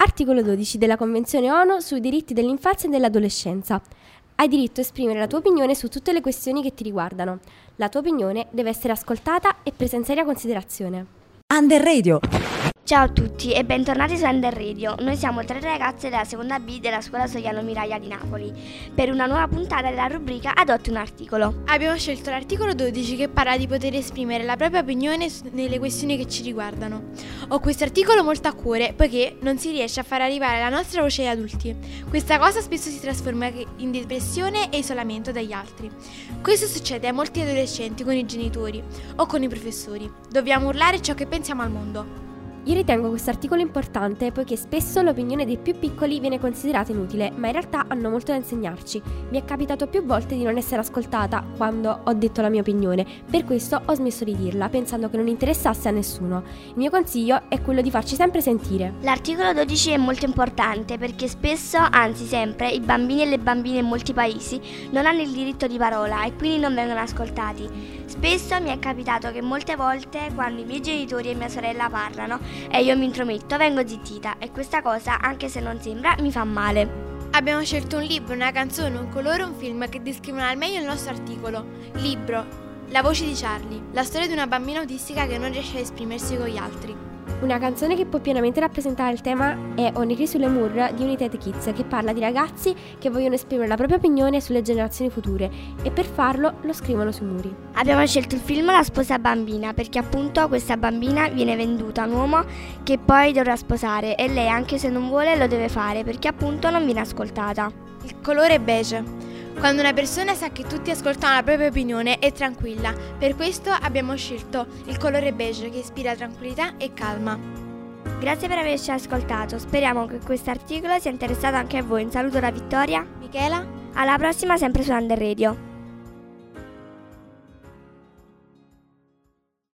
Articolo 12 della Convenzione ONU sui diritti dell'infanzia e dell'adolescenza. Hai diritto a esprimere la tua opinione su tutte le questioni che ti riguardano. La tua opinione deve essere ascoltata e presa in seria considerazione. Under Radio. Ciao a tutti e bentornati su Ender Radio. Noi siamo tre ragazze della seconda B della scuola Sogliano Miraia di Napoli per una nuova puntata della rubrica Adotti un articolo. Abbiamo scelto l'articolo 12 che parla di poter esprimere la propria opinione nelle questioni che ci riguardano. Ho questo articolo molto a cuore poiché non si riesce a far arrivare la nostra voce agli adulti. Questa cosa spesso si trasforma in depressione e isolamento dagli altri. Questo succede a molti adolescenti con i genitori o con i professori. Dobbiamo urlare ciò che pensiamo al mondo. Io ritengo questo articolo importante poiché spesso l'opinione dei più piccoli viene considerata inutile, ma in realtà hanno molto da insegnarci. Mi è capitato più volte di non essere ascoltata quando ho detto la mia opinione, per questo ho smesso di dirla, pensando che non interessasse a nessuno. Il mio consiglio è quello di farci sempre sentire. L'articolo 12 è molto importante perché spesso, anzi sempre, i bambini e le bambine in molti paesi non hanno il diritto di parola e quindi non vengono ascoltati. Spesso mi è capitato che molte volte quando i miei genitori e mia sorella parlano e io mi intrometto, vengo zittita e questa cosa, anche se non sembra, mi fa male. Abbiamo scelto un libro, una canzone, un colore, un film che descrivono al meglio il nostro articolo. Libro. La voce di Charlie, la storia di una bambina autistica che non riesce a esprimersi con gli altri. Una canzone che può pienamente rappresentare il tema è Oniri sulle Mur di United Kids, che parla di ragazzi che vogliono esprimere la propria opinione sulle generazioni future e per farlo lo scrivono sui muri. Abbiamo scelto il film La sposa bambina perché appunto questa bambina viene venduta a un uomo che poi dovrà sposare e lei anche se non vuole lo deve fare perché appunto non viene ascoltata. Il colore beige. Quando una persona sa che tutti ascoltano la propria opinione è tranquilla, per questo abbiamo scelto il colore beige che ispira tranquillità e calma. Grazie per averci ascoltato, speriamo che questo articolo sia interessato anche a voi. Un saluto da Vittoria, Michela, alla prossima sempre su Under Radio.